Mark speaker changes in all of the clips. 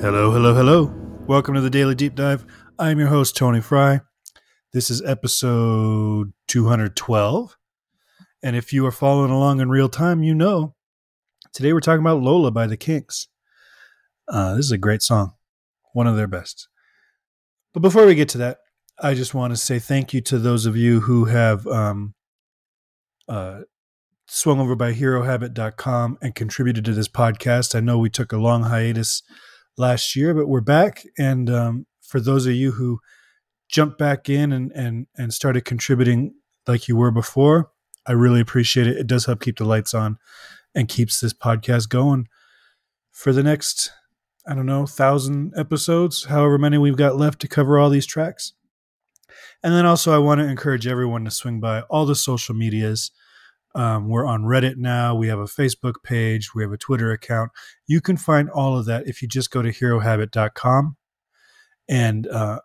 Speaker 1: Hello, hello, hello. Welcome to the Daily Deep Dive. I'm your host, Tony Fry. This is episode 212. And if you are following along in real time, you know today we're talking about Lola by the Kinks. Uh, this is a great song, one of their best. But before we get to that, I just want to say thank you to those of you who have um, uh, swung over by herohabit.com and contributed to this podcast. I know we took a long hiatus last year, but we're back. And um, for those of you who jumped back in and, and, and started contributing like you were before, I really appreciate it. It does help keep the lights on and keeps this podcast going for the next, I don't know, thousand episodes, however many we've got left to cover all these tracks. And then also, I want to encourage everyone to swing by all the social medias. Um, we're on Reddit now. We have a Facebook page. We have a Twitter account. You can find all of that if you just go to herohabit.com. And uh,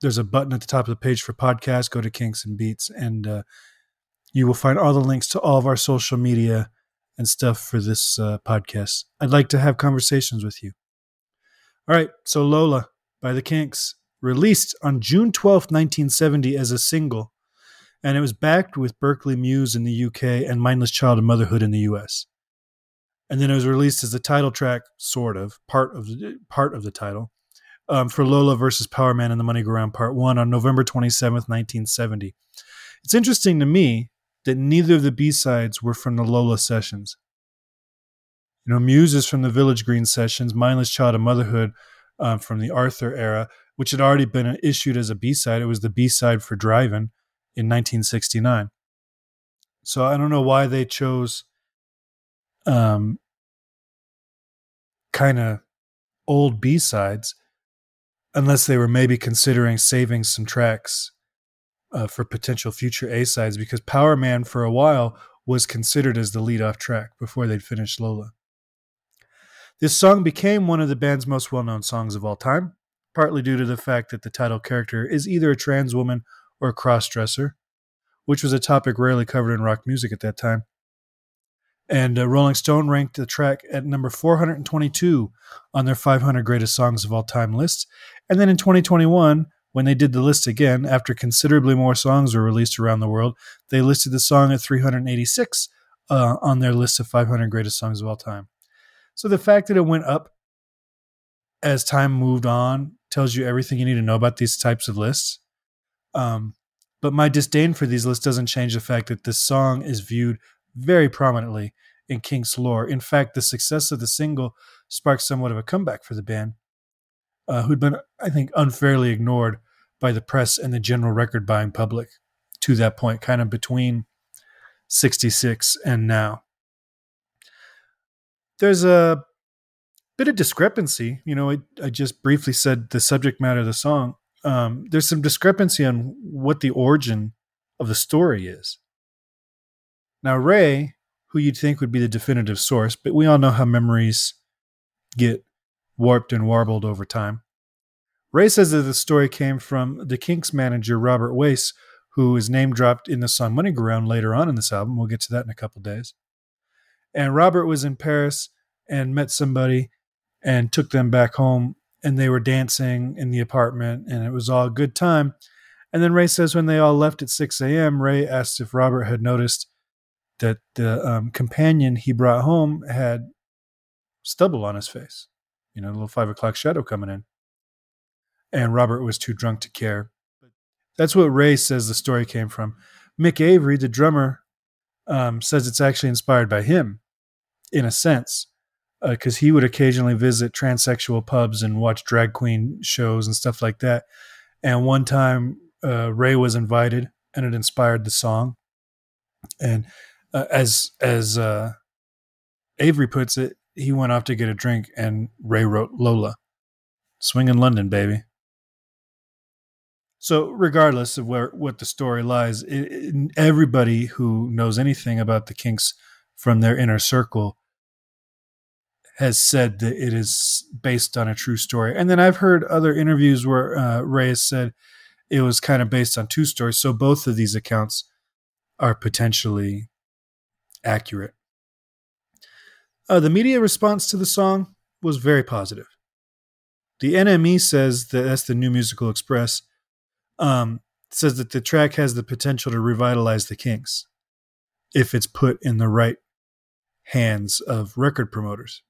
Speaker 1: there's a button at the top of the page for podcasts. Go to Kinks and Beats, and uh, you will find all the links to all of our social media and stuff for this uh, podcast. I'd like to have conversations with you. All right. So, Lola by the Kinks, released on June 12th, 1970, as a single and it was backed with Berkeley Mews in the UK and Mindless Child and Motherhood in the US. And then it was released as the title track, sort of part of the part of the title, um, for Lola versus Powerman and the Money Go Round Part One on November twenty seventh, nineteen seventy. It's interesting to me that neither of the B sides were from the Lola sessions. You know, Mews is from the Village Green sessions, Mindless Child and Motherhood um, from the Arthur era, which had already been issued as a B side. It was the B side for Drivin' in 1969. So I don't know why they chose um, kind of old B sides, unless they were maybe considering saving some tracks uh, for potential future A sides, because Power Man for a while was considered as the lead off track before they'd finished Lola. This song became one of the band's most well known songs of all time, partly due to the fact that the title character is either a trans woman or crossdresser, which was a topic rarely covered in rock music at that time. And uh, Rolling Stone ranked the track at number 422 on their 500 greatest songs of all time list. And then in 2021, when they did the list again, after considerably more songs were released around the world, they listed the song at 386 uh, on their list of 500 greatest songs of all time. So the fact that it went up as time moved on tells you everything you need to know about these types of lists. Um, but my disdain for these lists doesn't change the fact that this song is viewed very prominently in Kinks lore. In fact, the success of the single sparked somewhat of a comeback for the band, uh, who'd been, I think, unfairly ignored by the press and the general record buying public to that point, kind of between 66 and now. There's a bit of discrepancy. You know, I, I just briefly said the subject matter of the song um, there's some discrepancy on what the origin of the story is. Now, Ray, who you'd think would be the definitive source, but we all know how memories get warped and warbled over time. Ray says that the story came from the Kinks manager, Robert Wace, who is name dropped in the song Money Ground later on in this album. We'll get to that in a couple days. And Robert was in Paris and met somebody and took them back home and they were dancing in the apartment and it was all a good time. And then Ray says when they all left at 6 a.m., Ray asked if Robert had noticed that the um, companion he brought home had stubble on his face, you know, a little five o'clock shadow coming in. And Robert was too drunk to care. That's what Ray says the story came from. Mick Avory, the drummer, um, says it's actually inspired by him, in a sense because uh, he would occasionally visit transsexual pubs and watch drag queen shows and stuff like that. And one time, uh, Ray was invited, and it inspired the song. And uh, as as uh, Avory puts it, he went off to get a drink, and Ray wrote Lola, "Swing in London, baby." So, regardless of where what the story lies, it, it, everybody who knows anything about the Kinks from their inner circle has said that it is based on a true story. And then I've heard other interviews where uh, Ray has said it was kind of based on two stories. So both of these accounts are potentially accurate. Uh, the media response to the song was very positive. The NME says that that's the New Musical Express. Um, says that the track has the potential to revitalize the Kinks if it's put in the right hands of record promoters.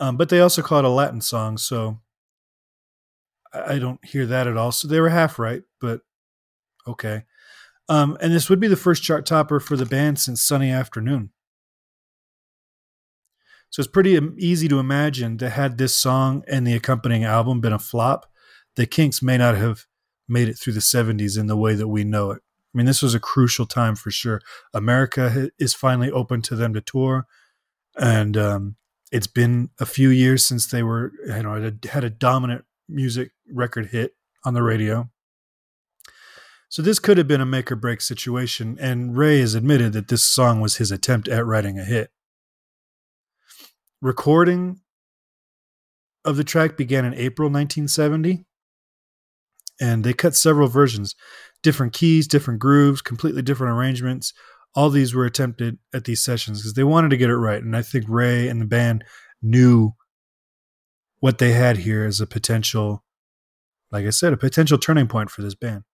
Speaker 1: Um, but they also call it a Latin song, so I don't hear that at all. So they were half right, but okay. Um, and this would be the first chart topper for the band since Sunny Afternoon. So it's pretty easy to imagine that had this song and the accompanying album been a flop, the Kinks may not have made it through the 70s in the way that we know it. I mean, this was a crucial time for sure. America is finally open to them to tour, and um, it's been a few years since they were, you know, had a dominant music record hit on the radio. So this could have been a make or break situation, and Ray has admitted that this song was his attempt at writing a hit. Recording of the track began in April 1970, and they cut several versions, different keys, different grooves, completely different arrangements. All these were attempted at these sessions because they wanted to get it right, and I think Ray and the band knew what they had here as a potential, like I said, a potential turning point for this band.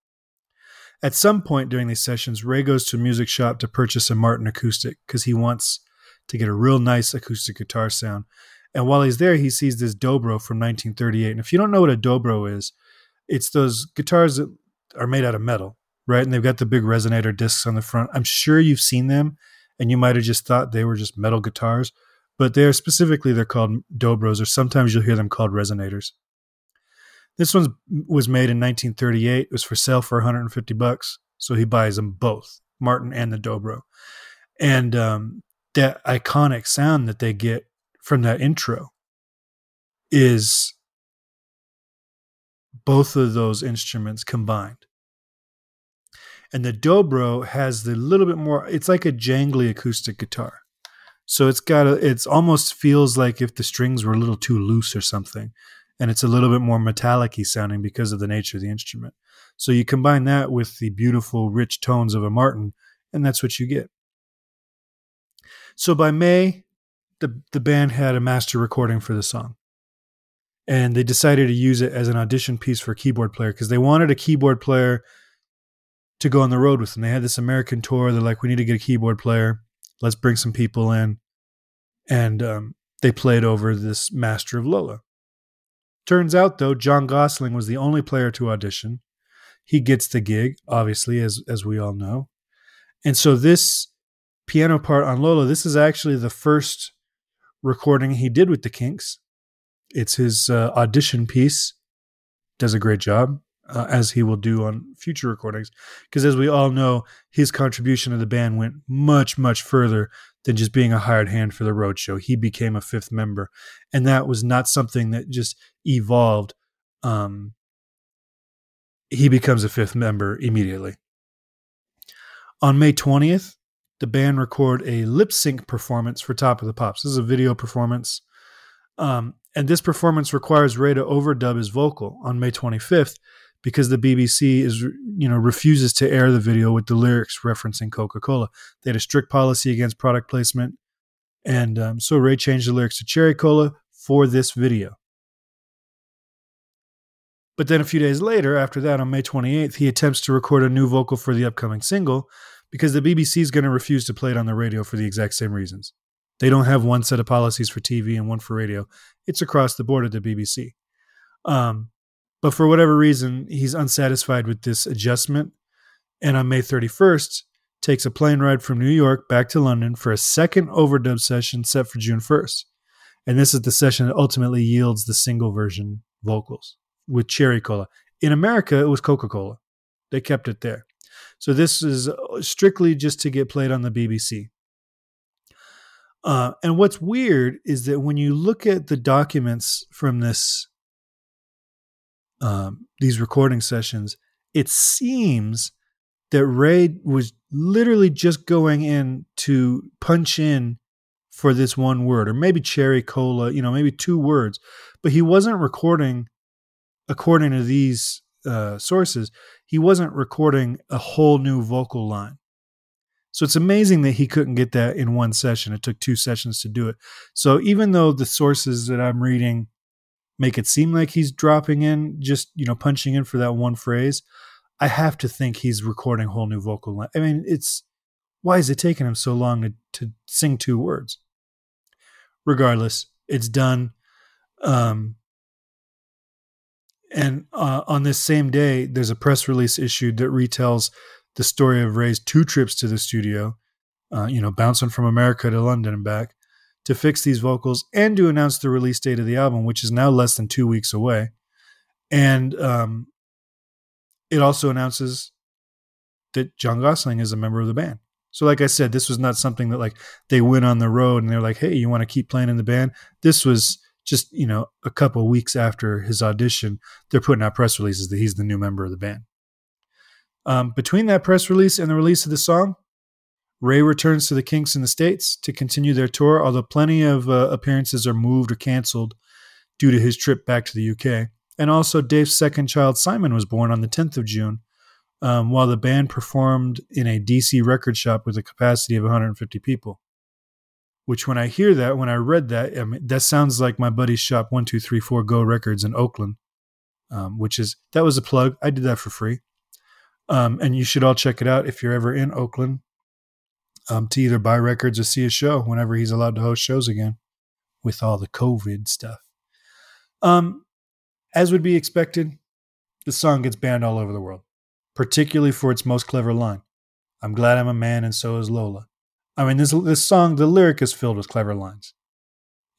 Speaker 1: At some point during these sessions, Ray goes to a music shop to purchase a Martin acoustic because he wants to get a real nice acoustic guitar sound. And while he's there, he sees this Dobro from 1938. And if you don't know what a Dobro is, it's those guitars that are made out of metal, right? And they've got the big resonator discs on the front. I'm sure you've seen them, and you might have just thought they were just metal guitars, but they're specifically they're called Dobros, or sometimes you'll hear them called resonators. This one was made in 1938. It was for sale for 150 bucks. So he buys them both, Martin and the Dobro. And um, that iconic sound that they get from that intro is both of those instruments combined. And the Dobro has the little bit more, it's like a jangly acoustic guitar. So it's got a, it's almost feels like if the strings were a little too loose or something and it's a little bit more metallic sounding because of the nature of the instrument. So you combine that with the beautiful, rich tones of a Martin, and that's what you get. So by May, the, the band had a master recording for the song. And they decided to use it as an audition piece for a keyboard player because they wanted a keyboard player to go on the road with them. They had this American tour. They're like, we need to get a keyboard player. Let's bring some people in. And um, they played over this Master of Lola. Turns out, though, John Gosling was the only player to audition. He gets the gig, obviously, as as we all know. And so this piano part on Lola, this is actually the first recording he did with the Kinks. It's his uh, audition piece. Does a great job, uh, as he will do on future recordings. Because as we all know, his contribution to the band went much, much further than just being a hired hand for the roadshow. He became a fifth member, and that was not something that just evolved. Um, he becomes a fifth member immediately. On May 20th, the band record a lip sync performance for Top of the Pops. This is a video performance. Um, and this performance requires Ray to overdub his vocal on May 25th because the BBC is you know refuses to air the video with the lyrics referencing Coca-Cola. They had a strict policy against product placement, and um, so Ray changed the lyrics to Cherry Cola for this video. But then a few days later, after that, on May 28th, he attempts to record a new vocal for the upcoming single because the BBC is going to refuse to play it on the radio for the exact same reasons. They don't have one set of policies for TV and one for radio. It's across the board at the BBC. Um, but for whatever reason, he's unsatisfied with this adjustment. And on May 31st, takes a plane ride from New York back to London for a second overdub session set for June 1st. And this is the session that ultimately yields the single version vocals with Cherry Cola. In America, it was Coca Cola. They kept it there. So this is strictly just to get played on the BBC. Uh, and what's weird is that when you look at the documents from this um, these recording sessions, it seems that Ray was literally just going in to punch in for this one word, or maybe cherry cola, you know, maybe two words, but he wasn't recording according to these uh, sources. He wasn't recording a whole new vocal line. So it's amazing that he couldn't get that in one session. It took two sessions to do it. So even though the sources that I'm reading make it seem like he's dropping in, just you know, punching in for that one phrase. I have to think he's recording whole new vocal line. I mean, it's why is it taking him so long to, to sing two words? Regardless, it's done. Um, and uh, on this same day, there's a press release issued that retells the story of Ray's two trips to the studio, uh, you know, bouncing from America to London and back to fix these vocals and to announce the release date of the album, which is now less than two weeks away. And um, it also announces that John Gosling is a member of the band. So, like I said, this was not something that like they went on the road and they're like, "Hey, you want to keep playing in the band?" This was just you know a couple weeks after his audition, they're putting out press releases that he's the new member of the band. Um, between that press release and the release of the song, Ray returns to the Kinks in the States to continue their tour, although plenty of uh, appearances are moved or canceled due to his trip back to the UK. And also, Dave's second child, Simon, was born on the 10th of June, um, while the band performed in a DC record shop with a capacity of 150 people which when I hear that, when I read that, I mean, that sounds like my buddy's shop, 1234 Go Records in Oakland, um, which is, that was a plug. I did that for free. Um, and you should all check it out if you're ever in Oakland um, to either buy records or see a show whenever he's allowed to host shows again with all the COVID stuff. Um, as would be expected, the song gets banned all over the world, particularly for its most clever line I'm glad I'm a man and so is Lola. I mean, this this song, the lyric is filled with clever lines.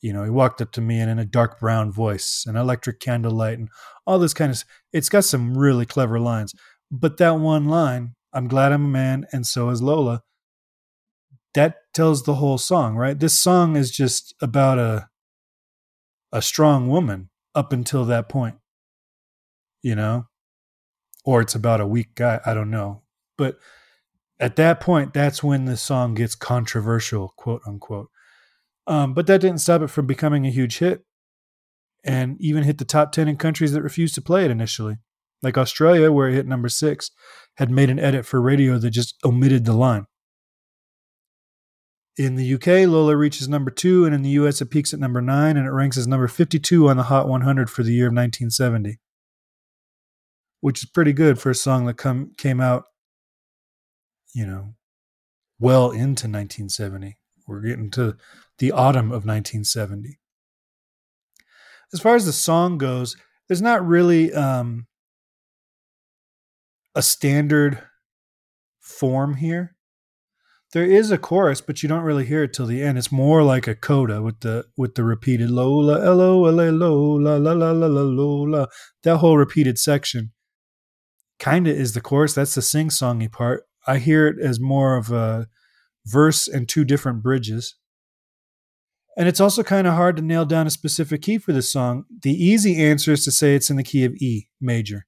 Speaker 1: You know, he walked up to me and in a dark brown voice, an electric candlelight, and all this kind of. It's got some really clever lines, but that one line, "I'm glad I'm a man, and so is Lola," that tells the whole song, right? This song is just about a a strong woman up until that point, you know, or it's about a weak guy. I don't know, but at that point, that's when the song gets controversial, quote unquote. Um, but that didn't stop it from becoming a huge hit and even hit the top 10 in countries that refused to play it initially. Like Australia, where it hit number six, had made an edit for radio that just omitted the line. In the UK, Lola reaches number two, and in the US, it peaks at number nine, and it ranks as number 52 on the Hot 100 for the year of 1970, which is pretty good for a song that come, came out you know, well into 1970. We're getting to the autumn of 1970. As far as the song goes, there's not really um, a standard form here. There is a chorus, but you don't really hear it till the end. It's more like a coda with the with the repeated Lola, L O L A Lola, la la la la Lola. That whole repeated section kind of is the chorus. That's the sing songy part. I hear it as more of a verse and two different bridges. And it's also kind of hard to nail down a specific key for this song. The easy answer is to say it's in the key of E major.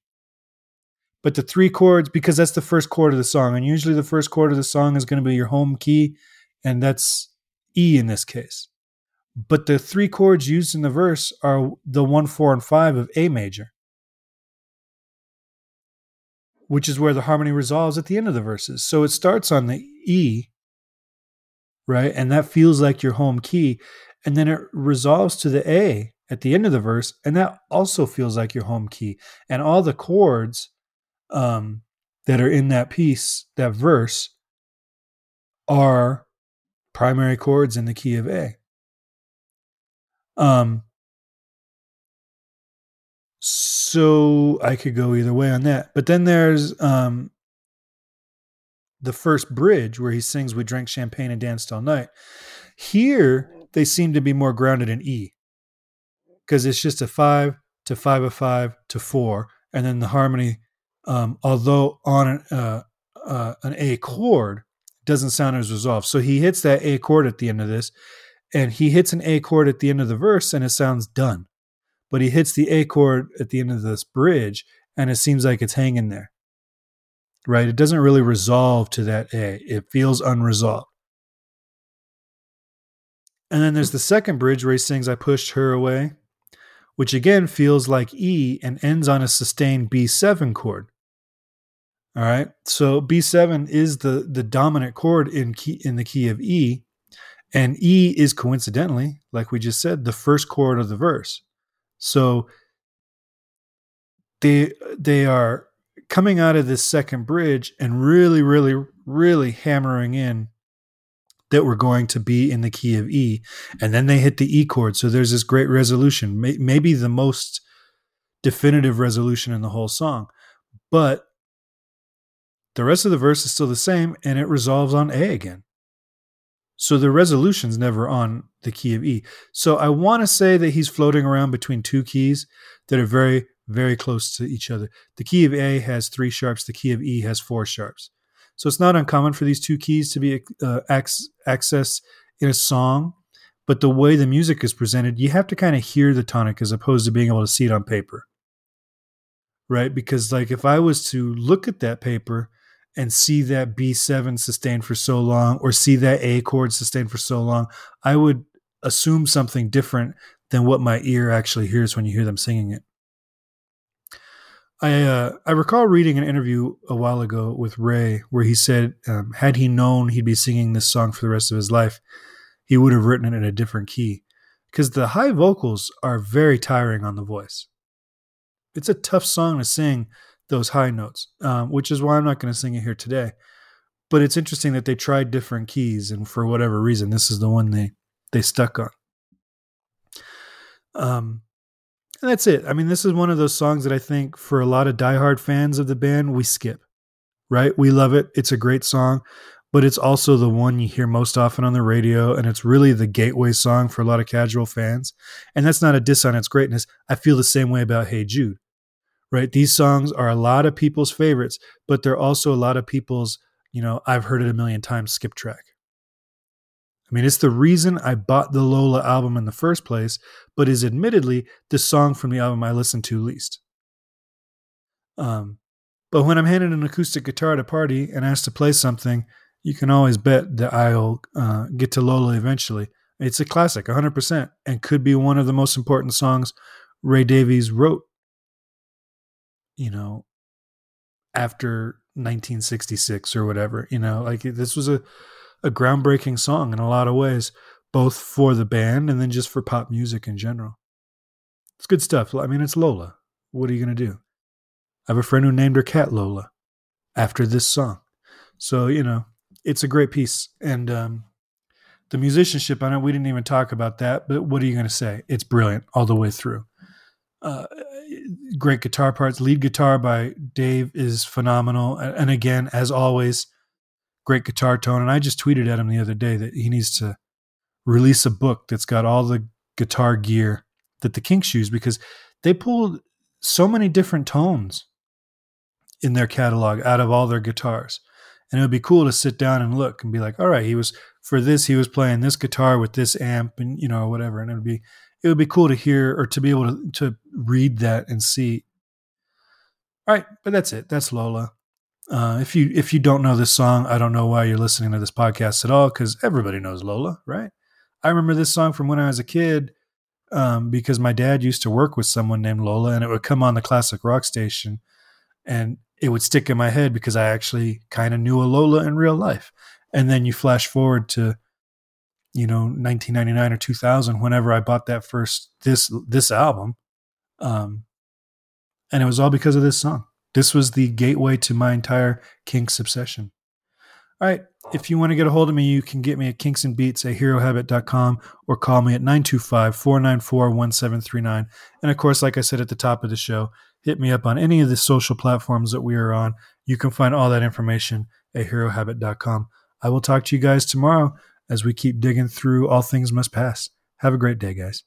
Speaker 1: But the three chords, because that's the first chord of the song, and usually the first chord of the song is going to be your home key, and that's E in this case. But the three chords used in the verse are the one, four, and five of A major which is where the harmony resolves at the end of the verses. So it starts on the E, right? And that feels like your home key. And then it resolves to the A at the end of the verse. And that also feels like your home key. And all the chords um, that are in that piece, that verse, are primary chords in the key of A. Um, so I could go either way on that. But then there's um, the first bridge where he sings, We drank champagne and danced all night. Here, they seem to be more grounded in E because it's just a five to five of five to four. And then the harmony, um, although on an, uh, uh, an A chord, doesn't sound as resolved. So he hits that A chord at the end of this, and he hits an A chord at the end of the verse, and it sounds done but he hits the A chord at the end of this bridge and it seems like it's hanging there. Right? It doesn't really resolve to that A. It feels unresolved. And then there's the second bridge where he sings I pushed her away, which again feels like E and ends on a sustained B7 chord. All right. So B7 is the the dominant chord in key in the key of E, and E is coincidentally, like we just said, the first chord of the verse. So they they are coming out of this second bridge and really, really, really hammering in that we're going to be in the key of E. And then they hit the E chord. So there's this great resolution, maybe the most definitive resolution in the whole song. But the rest of the verse is still the same and it resolves on A again. So the resolution's never on the key of E. So I want to say that he's floating around between two keys that are very, very close to each other. The key of A has three sharps, the key of E has four sharps. So it's not uncommon for these two keys to be uh, accessed in a song, but the way the music is presented, you have to kind of hear the tonic as opposed to being able to see it on paper. Right? Because, like, if I was to look at that paper and see that B7 sustained for so long or see that A chord sustained for so long, I would assume something different than what my ear actually hears when you hear them singing it. I uh, I recall reading an interview a while ago with Ray where he said, um, had he known he'd be singing this song for the rest of his life, he would have written it in a different key, because the high vocals are very tiring on the voice. It's a tough song to sing those high notes, um, which is why I'm not going to sing it here today. But it's interesting that they tried different keys, and for whatever reason, this is the one they they stuck on. Um, and that's it. I mean, this is one of those songs that I think for a lot of diehard fans of the band, we skip, right? We love it. It's a great song, but it's also the one you hear most often on the radio. And it's really the gateway song for a lot of casual fans. And that's not a diss on its greatness. I feel the same way about Hey Jude, right? These songs are a lot of people's favorites, but they're also a lot of people's, you know, I've heard it a million times skip track. I mean, it's the reason I bought the Lola album in the first place, but is admittedly the song from the album I listen to least. Um, but when I'm handed an acoustic guitar at a party and asked to play something, you can always bet that I'll uh, get to Lola eventually. It's a classic, 100%, and could be one of the most important songs Ray Davies wrote, you know, after 1966 or whatever. You know, like this was a a groundbreaking song in a lot of ways, both for the band and then just for pop music in general. It's good stuff. I mean, it's Lola. What are you going to do? I have a friend who named her cat Lola after this song. So, you know, it's a great piece. And um, the musicianship on it, we didn't even talk about that, but what are you going to say? It's brilliant all the way through. Uh, great guitar parts. Lead guitar by Dave is phenomenal. And again, as always, great guitar tone. And I just tweeted at him the other day that he needs to release a book that's got all the guitar gear that the Kinks use because they pulled so many different tones in their catalog out of all their guitars. And it would be cool to sit down and look and be like, all right, he was for this, he was playing this guitar with this amp and you know, whatever. And it would be it would be cool to hear or to be able to to read that and see. All right, but that's it. That's Lola. Uh, if you if you don't know this song, I don't know why you're listening to this podcast at all because everybody knows Lola, right? I remember this song from when I was a kid um, because my dad used to work with someone named Lola, and it would come on the classic rock station, and it would stick in my head because I actually kind of knew a Lola in real life. And then you flash forward to, you know, 1999 or 2000, whenever I bought that first this this album, um, and it was all because of this song. This was the gateway to my entire Kinks obsession. All right. If you want to get a hold of me, you can get me at kinksandbeats at herohabit.com or call me at 925 494 1739. And of course, like I said at the top of the show, hit me up on any of the social platforms that we are on. You can find all that information at herohabit.com. I will talk to you guys tomorrow as we keep digging through All Things Must Pass. Have a great day, guys.